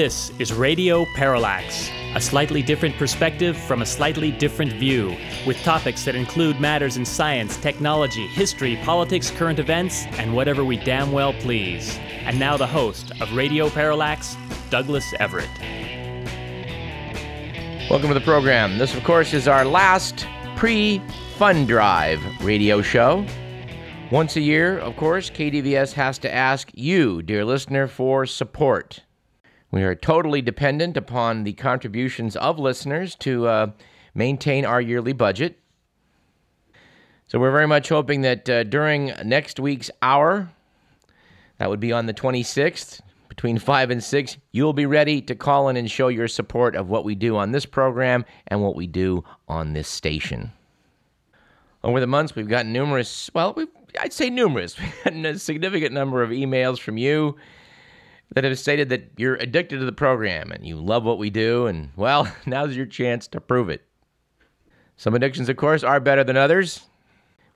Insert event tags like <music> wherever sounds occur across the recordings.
This is Radio Parallax, a slightly different perspective from a slightly different view, with topics that include matters in science, technology, history, politics, current events, and whatever we damn well please. And now the host of Radio Parallax, Douglas Everett. Welcome to the program. This, of course, is our last pre Fund Drive radio show. Once a year, of course, KDVS has to ask you, dear listener, for support. We are totally dependent upon the contributions of listeners to uh, maintain our yearly budget. So we're very much hoping that uh, during next week's hour, that would be on the 26th, between 5 and 6, you'll be ready to call in and show your support of what we do on this program and what we do on this station. Over the months, we've gotten numerous, well, I'd say numerous, <laughs> a significant number of emails from you that have stated that you're addicted to the program and you love what we do, and well, <laughs> now's your chance to prove it. Some addictions, of course, are better than others.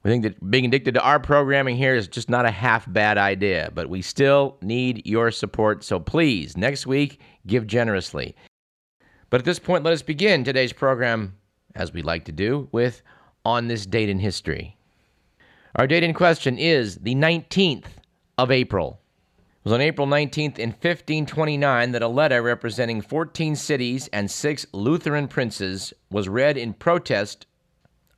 We think that being addicted to our programming here is just not a half bad idea, but we still need your support, so please, next week, give generously. But at this point, let us begin today's program, as we like to do, with On This Date in History. Our date in question is the 19th of April, it was on April 19th in 1529 that a letter representing 14 cities and six Lutheran princes was read in protest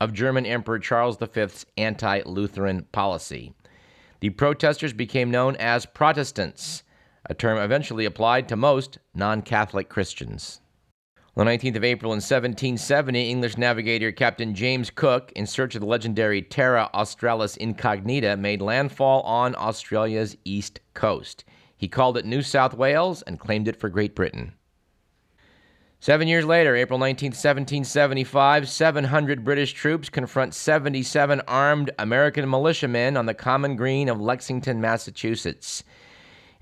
of German Emperor Charles V's anti Lutheran policy. The protesters became known as Protestants, a term eventually applied to most non Catholic Christians. On the 19th of April in 1770, English navigator Captain James Cook, in search of the legendary Terra Australis Incognita, made landfall on Australia's east coast. He called it New South Wales and claimed it for Great Britain. Seven years later, April 19, 1775, 700 British troops confront 77 armed American militiamen on the common green of Lexington, Massachusetts.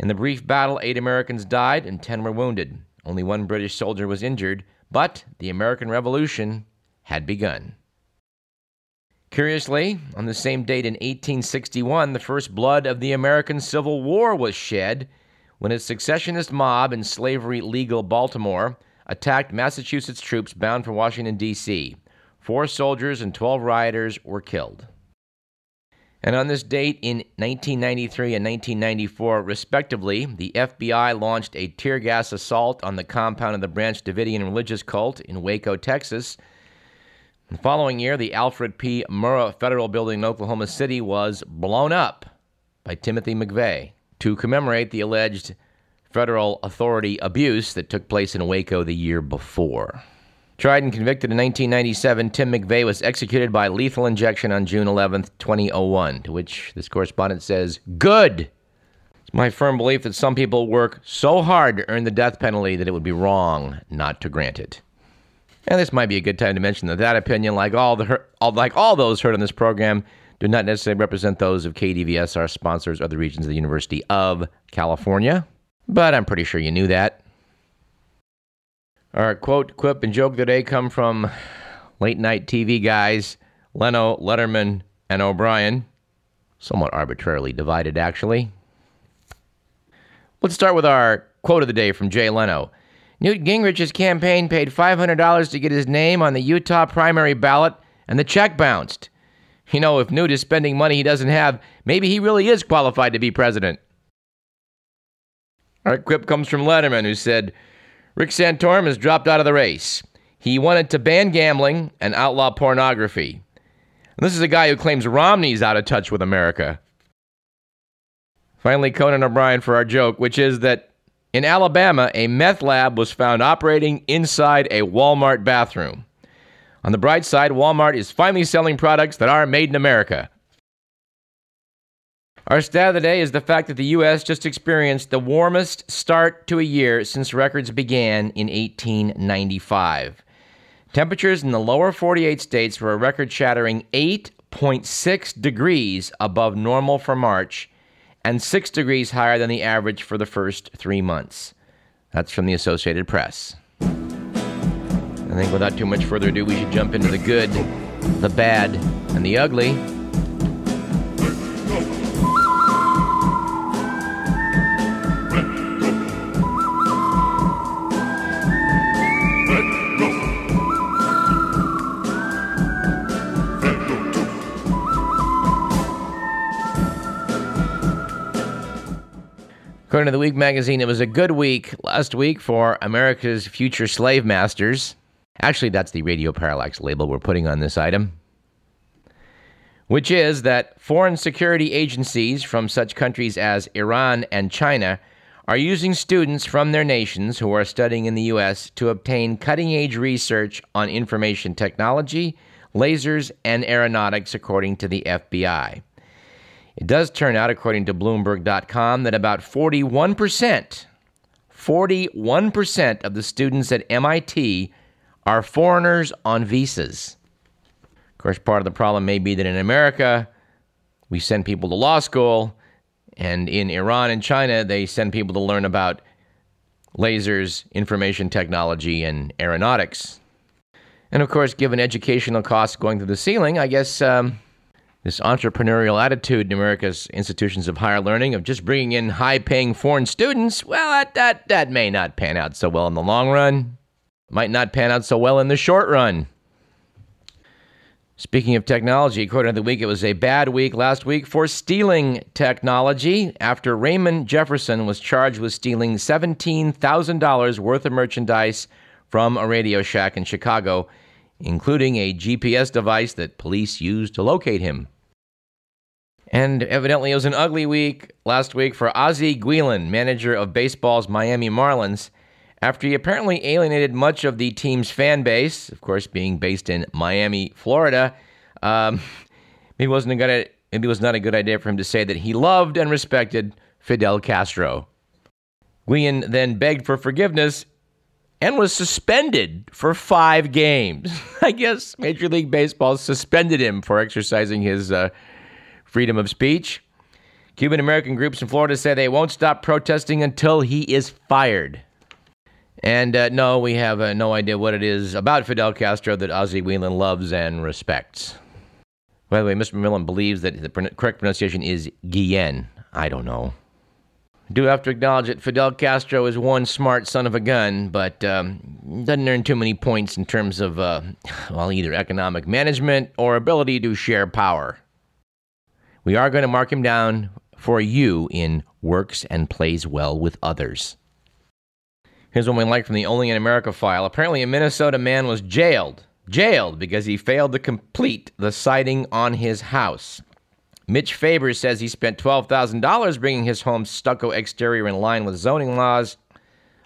In the brief battle, eight Americans died and 10 were wounded. Only one British soldier was injured, but the American Revolution had begun. Curiously, on the same date in 1861, the first blood of the American Civil War was shed when a secessionist mob in slavery legal Baltimore attacked Massachusetts troops bound for Washington, D.C. Four soldiers and 12 rioters were killed. And on this date in 1993 and 1994, respectively, the FBI launched a tear gas assault on the compound of the Branch Davidian religious cult in Waco, Texas. The following year, the Alfred P. Murrah Federal Building in Oklahoma City was blown up by Timothy McVeigh to commemorate the alleged federal authority abuse that took place in Waco the year before. Tried and convicted in 1997, Tim McVeigh was executed by lethal injection on June 11, 2001, to which this correspondent says, Good! It's my firm belief that some people work so hard to earn the death penalty that it would be wrong not to grant it. And this might be a good time to mention that that opinion, like all the like all those heard on this program, do not necessarily represent those of KDVS, our sponsors, or the Regents of the University of California. But I'm pretty sure you knew that. Our quote, quip, and joke today come from late night TV guys Leno, Letterman, and O'Brien. Somewhat arbitrarily divided, actually. Let's start with our quote of the day from Jay Leno. Newt Gingrich's campaign paid $500 to get his name on the Utah primary ballot, and the check bounced. You know, if Newt is spending money he doesn't have, maybe he really is qualified to be president. Our quip comes from Letterman, who said, Rick Santorum has dropped out of the race. He wanted to ban gambling and outlaw pornography. And this is a guy who claims Romney's out of touch with America. Finally, Conan O'Brien for our joke, which is that in Alabama, a meth lab was found operating inside a Walmart bathroom. On the bright side, Walmart is finally selling products that are made in America. Our stat of the day is the fact that the U.S. just experienced the warmest start to a year since records began in 1895. Temperatures in the lower 48 states were a record shattering 8.6 degrees above normal for March and 6 degrees higher than the average for the first three months. That's from the Associated Press. I think without too much further ado, we should jump into the good, the bad, and the ugly. To the Week magazine, it was a good week last week for America's future slave masters. Actually, that's the radio parallax label we're putting on this item, which is that foreign security agencies from such countries as Iran and China are using students from their nations who are studying in the U.S. to obtain cutting edge research on information technology, lasers, and aeronautics, according to the FBI. It does turn out, according to Bloomberg.com, that about 41%, 41% of the students at MIT are foreigners on visas. Of course, part of the problem may be that in America, we send people to law school, and in Iran and China, they send people to learn about lasers, information technology, and aeronautics. And of course, given educational costs going through the ceiling, I guess um, this entrepreneurial attitude in America's institutions of higher learning of just bringing in high paying foreign students, well, that, that, that may not pan out so well in the long run. Might not pan out so well in the short run. Speaking of technology, according to the week, it was a bad week last week for stealing technology after Raymond Jefferson was charged with stealing $17,000 worth of merchandise from a Radio Shack in Chicago, including a GPS device that police used to locate him. And evidently, it was an ugly week last week for Ozzie Guillen, manager of baseball's Miami Marlins, after he apparently alienated much of the team's fan base, of course, being based in Miami, Florida. Um, <laughs> maybe wasn't good maybe it was not a good idea for him to say that he loved and respected Fidel Castro. Guillen then begged for forgiveness and was suspended for five games. <laughs> I guess Major League Baseball suspended him for exercising his uh, freedom of speech. Cuban American groups in Florida say they won't stop protesting until he is fired. And uh, no, we have uh, no idea what it is about Fidel Castro that Ozzie Guillen loves and respects. By the way, Mr. McMillan believes that the correct pronunciation is Guillen. I don't know. Do have to acknowledge that Fidel Castro is one smart son of a gun, but um, doesn't earn too many points in terms of, uh, well, either economic management or ability to share power. We are going to mark him down for you in works and plays well with others. Here's one we like from the Only in America file. Apparently, a Minnesota man was jailed. Jailed because he failed to complete the siding on his house. Mitch Faber says he spent $12,000 bringing his home's stucco exterior in line with zoning laws,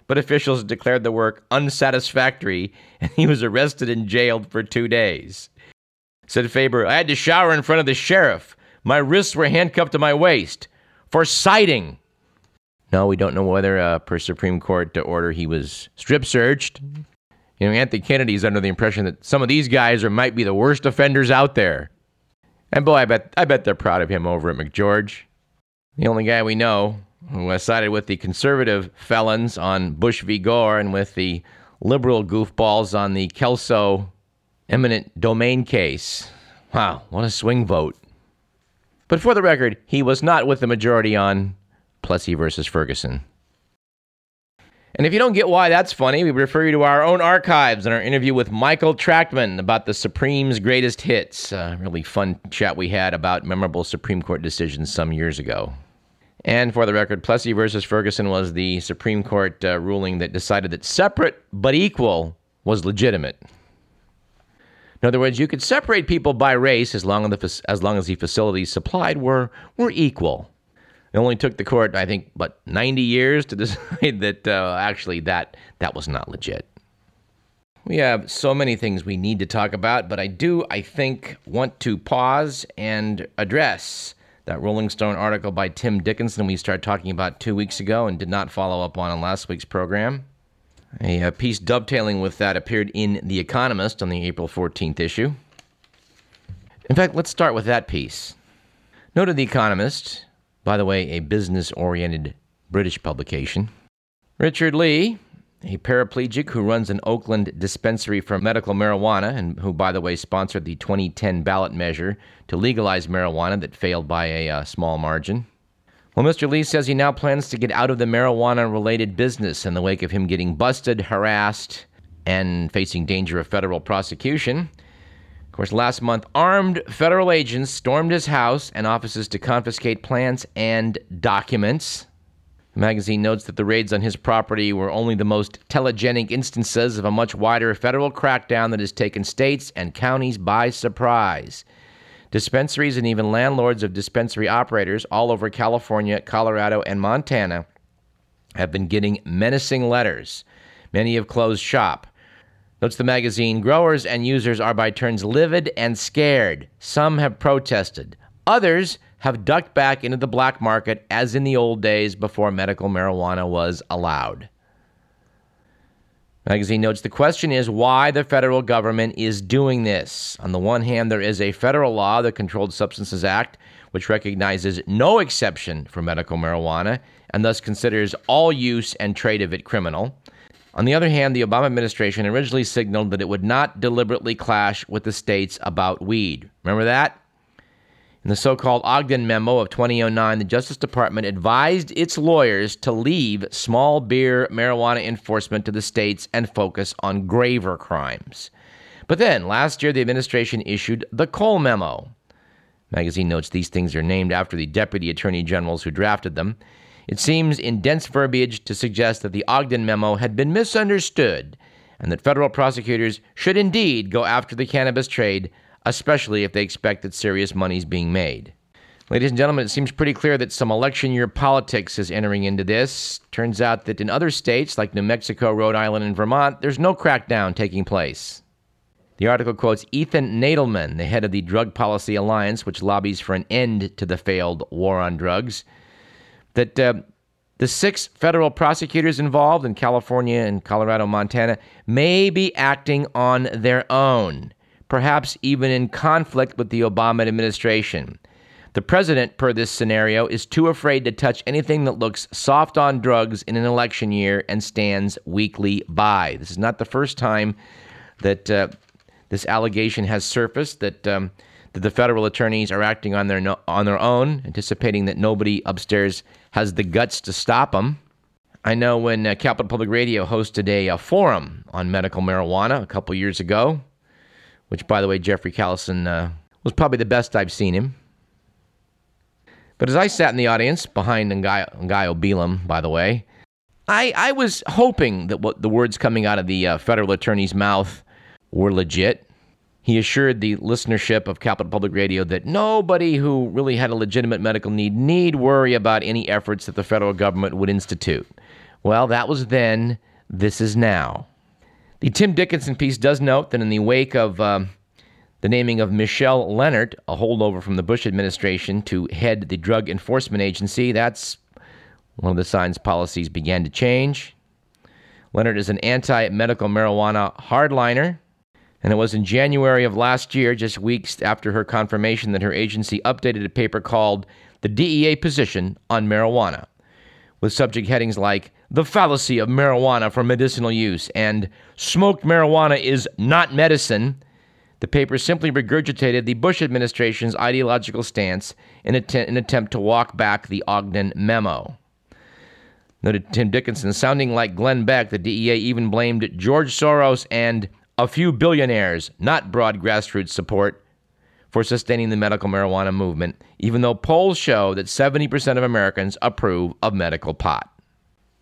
but officials declared the work unsatisfactory and he was arrested and jailed for two days. Said Faber, I had to shower in front of the sheriff. My wrists were handcuffed to my waist for citing. No, we don't know whether, uh, per Supreme Court order, he was strip searched. You know, Anthony Kennedy's under the impression that some of these guys are might be the worst offenders out there. And boy, I bet I bet they're proud of him over at McGeorge. The only guy we know who has sided with the conservative felons on Bush v. Gore and with the liberal goofballs on the Kelo eminent domain case. Wow, what a swing vote. But for the record, he was not with the majority on Plessy versus Ferguson. And if you don't get why that's funny, we refer you to our own archives and our interview with Michael Trachtman about the Supreme's greatest hits. Really fun chat we had about memorable Supreme Court decisions some years ago. And for the record, Plessy versus Ferguson was the Supreme Court uh, ruling that decided that separate but equal was legitimate. In other words, you could separate people by race as long as the, as long as the facilities supplied were, were equal. It only took the court, I think, but 90 years to <laughs> decide that uh, actually that, that was not legit. We have so many things we need to talk about, but I do, I think, want to pause and address that Rolling Stone article by Tim Dickinson we started talking about two weeks ago and did not follow up on in last week's program. A, a piece dovetailing with that appeared in The Economist on the April 14th issue. In fact, let's start with that piece. Noted The Economist, by the way, a business oriented British publication. Richard Lee, a paraplegic who runs an Oakland dispensary for medical marijuana and who, by the way, sponsored the 2010 ballot measure to legalize marijuana that failed by a uh, small margin. Well, Mr. Lee says he now plans to get out of the marijuana related business in the wake of him getting busted, harassed, and facing danger of federal prosecution. Of course, last month, armed federal agents stormed his house and offices to confiscate plants and documents. The magazine notes that the raids on his property were only the most telegenic instances of a much wider federal crackdown that has taken states and counties by surprise. Dispensaries and even landlords of dispensary operators all over California, Colorado, and Montana have been getting menacing letters. Many have closed shop. Notes the magazine growers and users are by turns livid and scared. Some have protested. Others have ducked back into the black market as in the old days before medical marijuana was allowed. Magazine notes the question is why the federal government is doing this. On the one hand, there is a federal law, the Controlled Substances Act, which recognizes no exception for medical marijuana and thus considers all use and trade of it criminal. On the other hand, the Obama administration originally signaled that it would not deliberately clash with the states about weed. Remember that? In the so called Ogden Memo of 2009, the Justice Department advised its lawyers to leave small beer marijuana enforcement to the states and focus on graver crimes. But then, last year, the administration issued the Cole Memo. Magazine notes these things are named after the deputy attorney generals who drafted them. It seems in dense verbiage to suggest that the Ogden Memo had been misunderstood and that federal prosecutors should indeed go after the cannabis trade especially if they expect that serious money is being made. Ladies and gentlemen, it seems pretty clear that some election year politics is entering into this. Turns out that in other states like New Mexico, Rhode Island, and Vermont, there's no crackdown taking place. The article quotes Ethan Nadelmann, the head of the Drug Policy Alliance, which lobbies for an end to the failed war on drugs, that uh, the six federal prosecutors involved in California and Colorado, Montana may be acting on their own perhaps even in conflict with the Obama administration. The president, per this scenario, is too afraid to touch anything that looks soft on drugs in an election year and stands weakly by. This is not the first time that uh, this allegation has surfaced that um, that the federal attorneys are acting on their no- on their own, anticipating that nobody upstairs has the guts to stop them. I know when uh, Capital Public Radio hosted a, a forum on medical marijuana a couple years ago, which, by the way, Jeffrey Callison uh, was probably the best I've seen him. But as I sat in the audience behind Ngaio Bealum, by the way, I, I was hoping that what the words coming out of the uh, federal attorney's mouth were legit. He assured the listenership of Capital Public Radio that nobody who really had a legitimate medical need need worry about any efforts that the federal government would institute. Well, that was then. This is now. The Tim Dickinson piece does note that in the wake of um, the naming of Michele Leonhart, a holdover from the Bush administration, to head the Drug Enforcement Agency, that's one of the signs policies began to change. Leonhart is an anti medical marijuana hardliner, and it was in January of last year, just weeks after her confirmation, that her agency updated a paper called The DEA Position on Marijuana, with subject headings like the fallacy of marijuana for medicinal use and smoked marijuana is not medicine, the paper simply regurgitated the Bush administration's ideological stance in an attempt to walk back the Ogden memo. Noted Tim Dickinson, sounding like Glenn Beck, the DEA even blamed George Soros and a few billionaires, not broad grassroots support, for sustaining the medical marijuana movement, even though polls show that 70% of Americans approve of medical pot.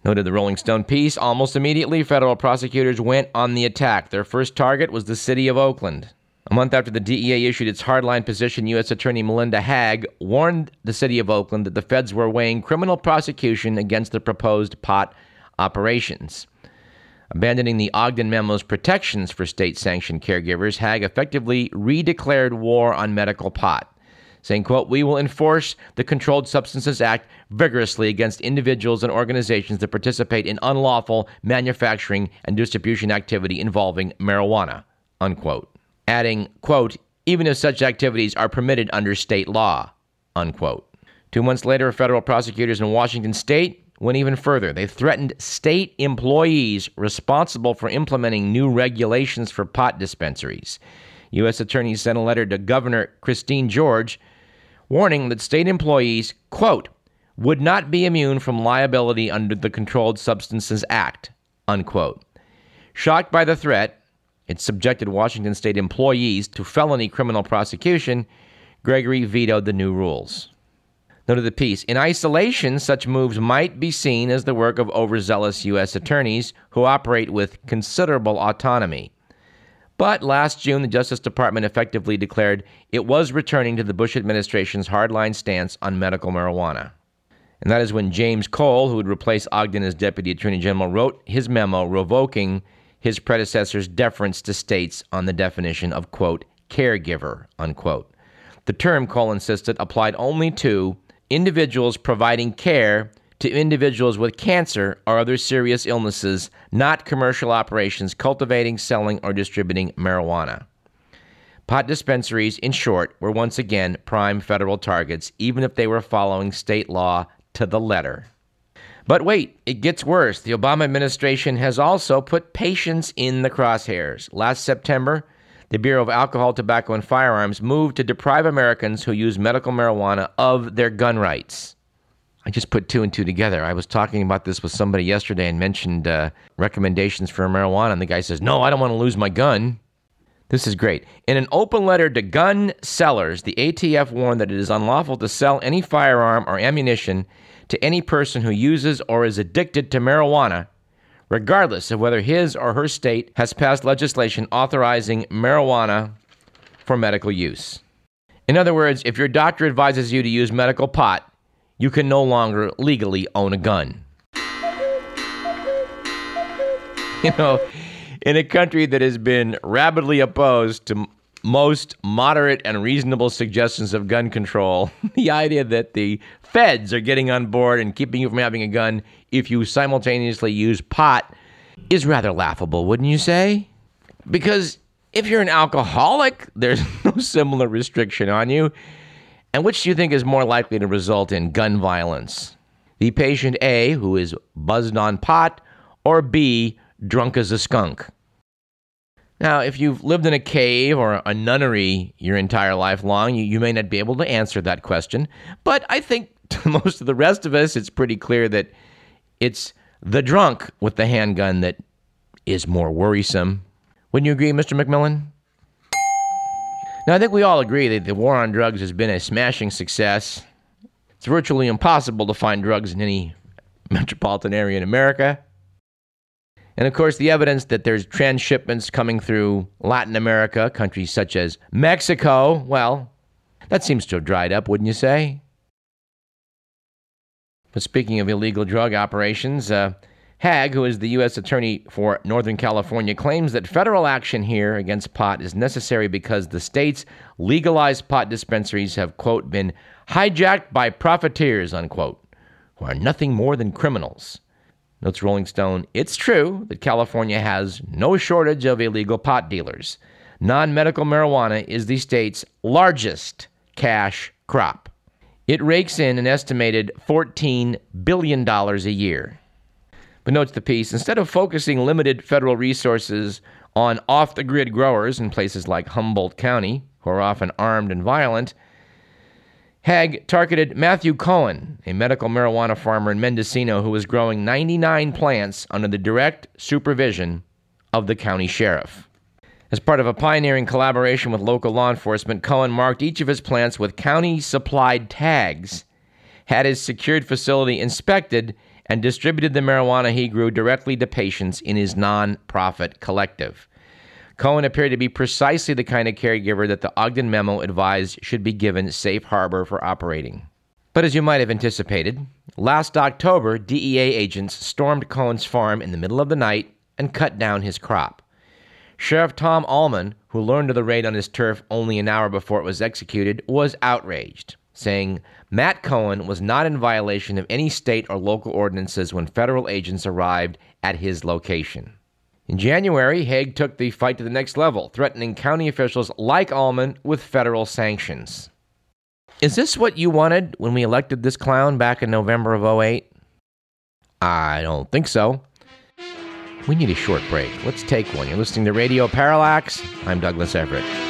Noted the Rolling Stone piece, almost immediately, federal prosecutors went on the attack. Their first target was the city of Oakland. A month after the DEA issued its hardline position, U.S. Attorney Melinda Haag warned the city of Oakland that the feds were weighing criminal prosecution against the proposed pot operations. Abandoning the Ogden memo's protections for state sanctioned caregivers, Haag effectively redeclared war on medical pot saying, quote, we will enforce the Controlled Substances Act vigorously against individuals and organizations that participate in unlawful manufacturing and distribution activity involving marijuana, unquote. Adding, quote, even if such activities are permitted under state law, unquote. Two months later, federal prosecutors in Washington state went even further. They threatened state employees responsible for implementing new regulations for pot dispensaries. U.S. attorneys sent a letter to Governor Christine Gregoire warning that state employees, quote, would not be immune from liability under the Controlled Substances Act, unquote. Shocked by the threat, it subjected Washington state employees to felony criminal prosecution. Gregoire vetoed the new rules. Note of the piece In isolation, such moves might be seen as the work of overzealous U.S. attorneys who operate with considerable autonomy. But last June, the Justice Department effectively declared it was returning to the Bush administration's hardline stance on medical marijuana. And that is when James Cole, who would replace Ogden as Deputy Attorney General, wrote his memo revoking his predecessor's deference to states on the definition of, quote, caregiver, unquote. The term, Cole insisted, applied only to individuals providing care to individuals with cancer or other serious illnesses, not commercial operations cultivating, selling, or distributing marijuana. Pot dispensaries, in short, were once again prime federal targets, even if they were following state law to the letter. But wait, it gets worse. The Obama administration has also put patients in the crosshairs. Last September, the Bureau of Alcohol, Tobacco, and Firearms moved to deprive Americans who use medical marijuana of their gun rights. I just put two and two together. I was talking about this with somebody yesterday and mentioned uh, recommendations for marijuana, and the guy says, No, I don't want to lose my gun. This is great. In an open letter to gun sellers, the ATF warned that it is unlawful to sell any firearm or ammunition to any person who uses or is addicted to marijuana regardless of whether his or her state has passed legislation authorizing marijuana for medical use. In other words, if your doctor advises you to use medical pot, you can no longer legally own a gun. <laughs> You know, in a country that has been rabidly opposed to most moderate and reasonable suggestions of gun control, <laughs> the idea that the feds are getting on board and keeping you from having a gun if you simultaneously use pot is rather laughable, wouldn't you say? Because if you're an alcoholic, there's <laughs> no similar restriction on you. And which do you think is more likely to result in gun violence? The patient A, who is buzzed on pot, or B, drunk as a skunk? Now, if you've lived in a cave or a nunnery your entire life long, you, you may not be able to answer that question. But I think <laughs> to most of the rest of us, it's pretty clear that it's the drunk with the handgun that is more worrisome. Wouldn't you agree, Mr. McMillan? Now, I think we all agree that the war on drugs has been a smashing success. It's virtually impossible to find drugs in any metropolitan area in America. And of course, the evidence that there's transshipments coming through Latin America, countries such as Mexico, well, that seems to have dried up, wouldn't you say? But speaking of illegal drug operations, uh, Haag, who is the U.S. Attorney for Northern California, claims that federal action here against pot is necessary because the state's legalized pot dispensaries have, quote, been hijacked by profiteers, unquote, who are nothing more than criminals. Notes Rolling Stone, it's true that California has no shortage of illegal pot dealers. Non medical marijuana is the state's largest cash crop. It rakes in an estimated $14 billion a year. But notes the piece instead of focusing limited federal resources on off the grid growers in places like Humboldt County, who are often armed and violent, Haag targeted Matthew Cohen, a medical marijuana farmer in Mendocino who was growing 99 plants under the direct supervision of the county sheriff. As part of a pioneering collaboration with local law enforcement, Cohen marked each of his plants with county supplied tags, had his secured facility inspected, and distributed the marijuana he grew directly to patients in his non-profit collective. Cohen appeared to be precisely the kind of caregiver that the Ogden memo advised should be given safe harbor for operating. But as you might have anticipated, last October, DEA agents stormed Cohen's farm in the middle of the night and cut down his crop. Sheriff Tom Allman, who learned of the raid on his turf only an hour before it was executed, was outraged, saying Matt Cohen was not in violation of any state or local ordinances when federal agents arrived at his location. In January, Haag took the fight to the next level, threatening county officials like Allman with federal sanctions. Is this what you wanted when we elected this clown back in November of 08? I don't think so. We need a short break. Let's take one. You're listening to Radio Parallax. I'm Douglas Everett.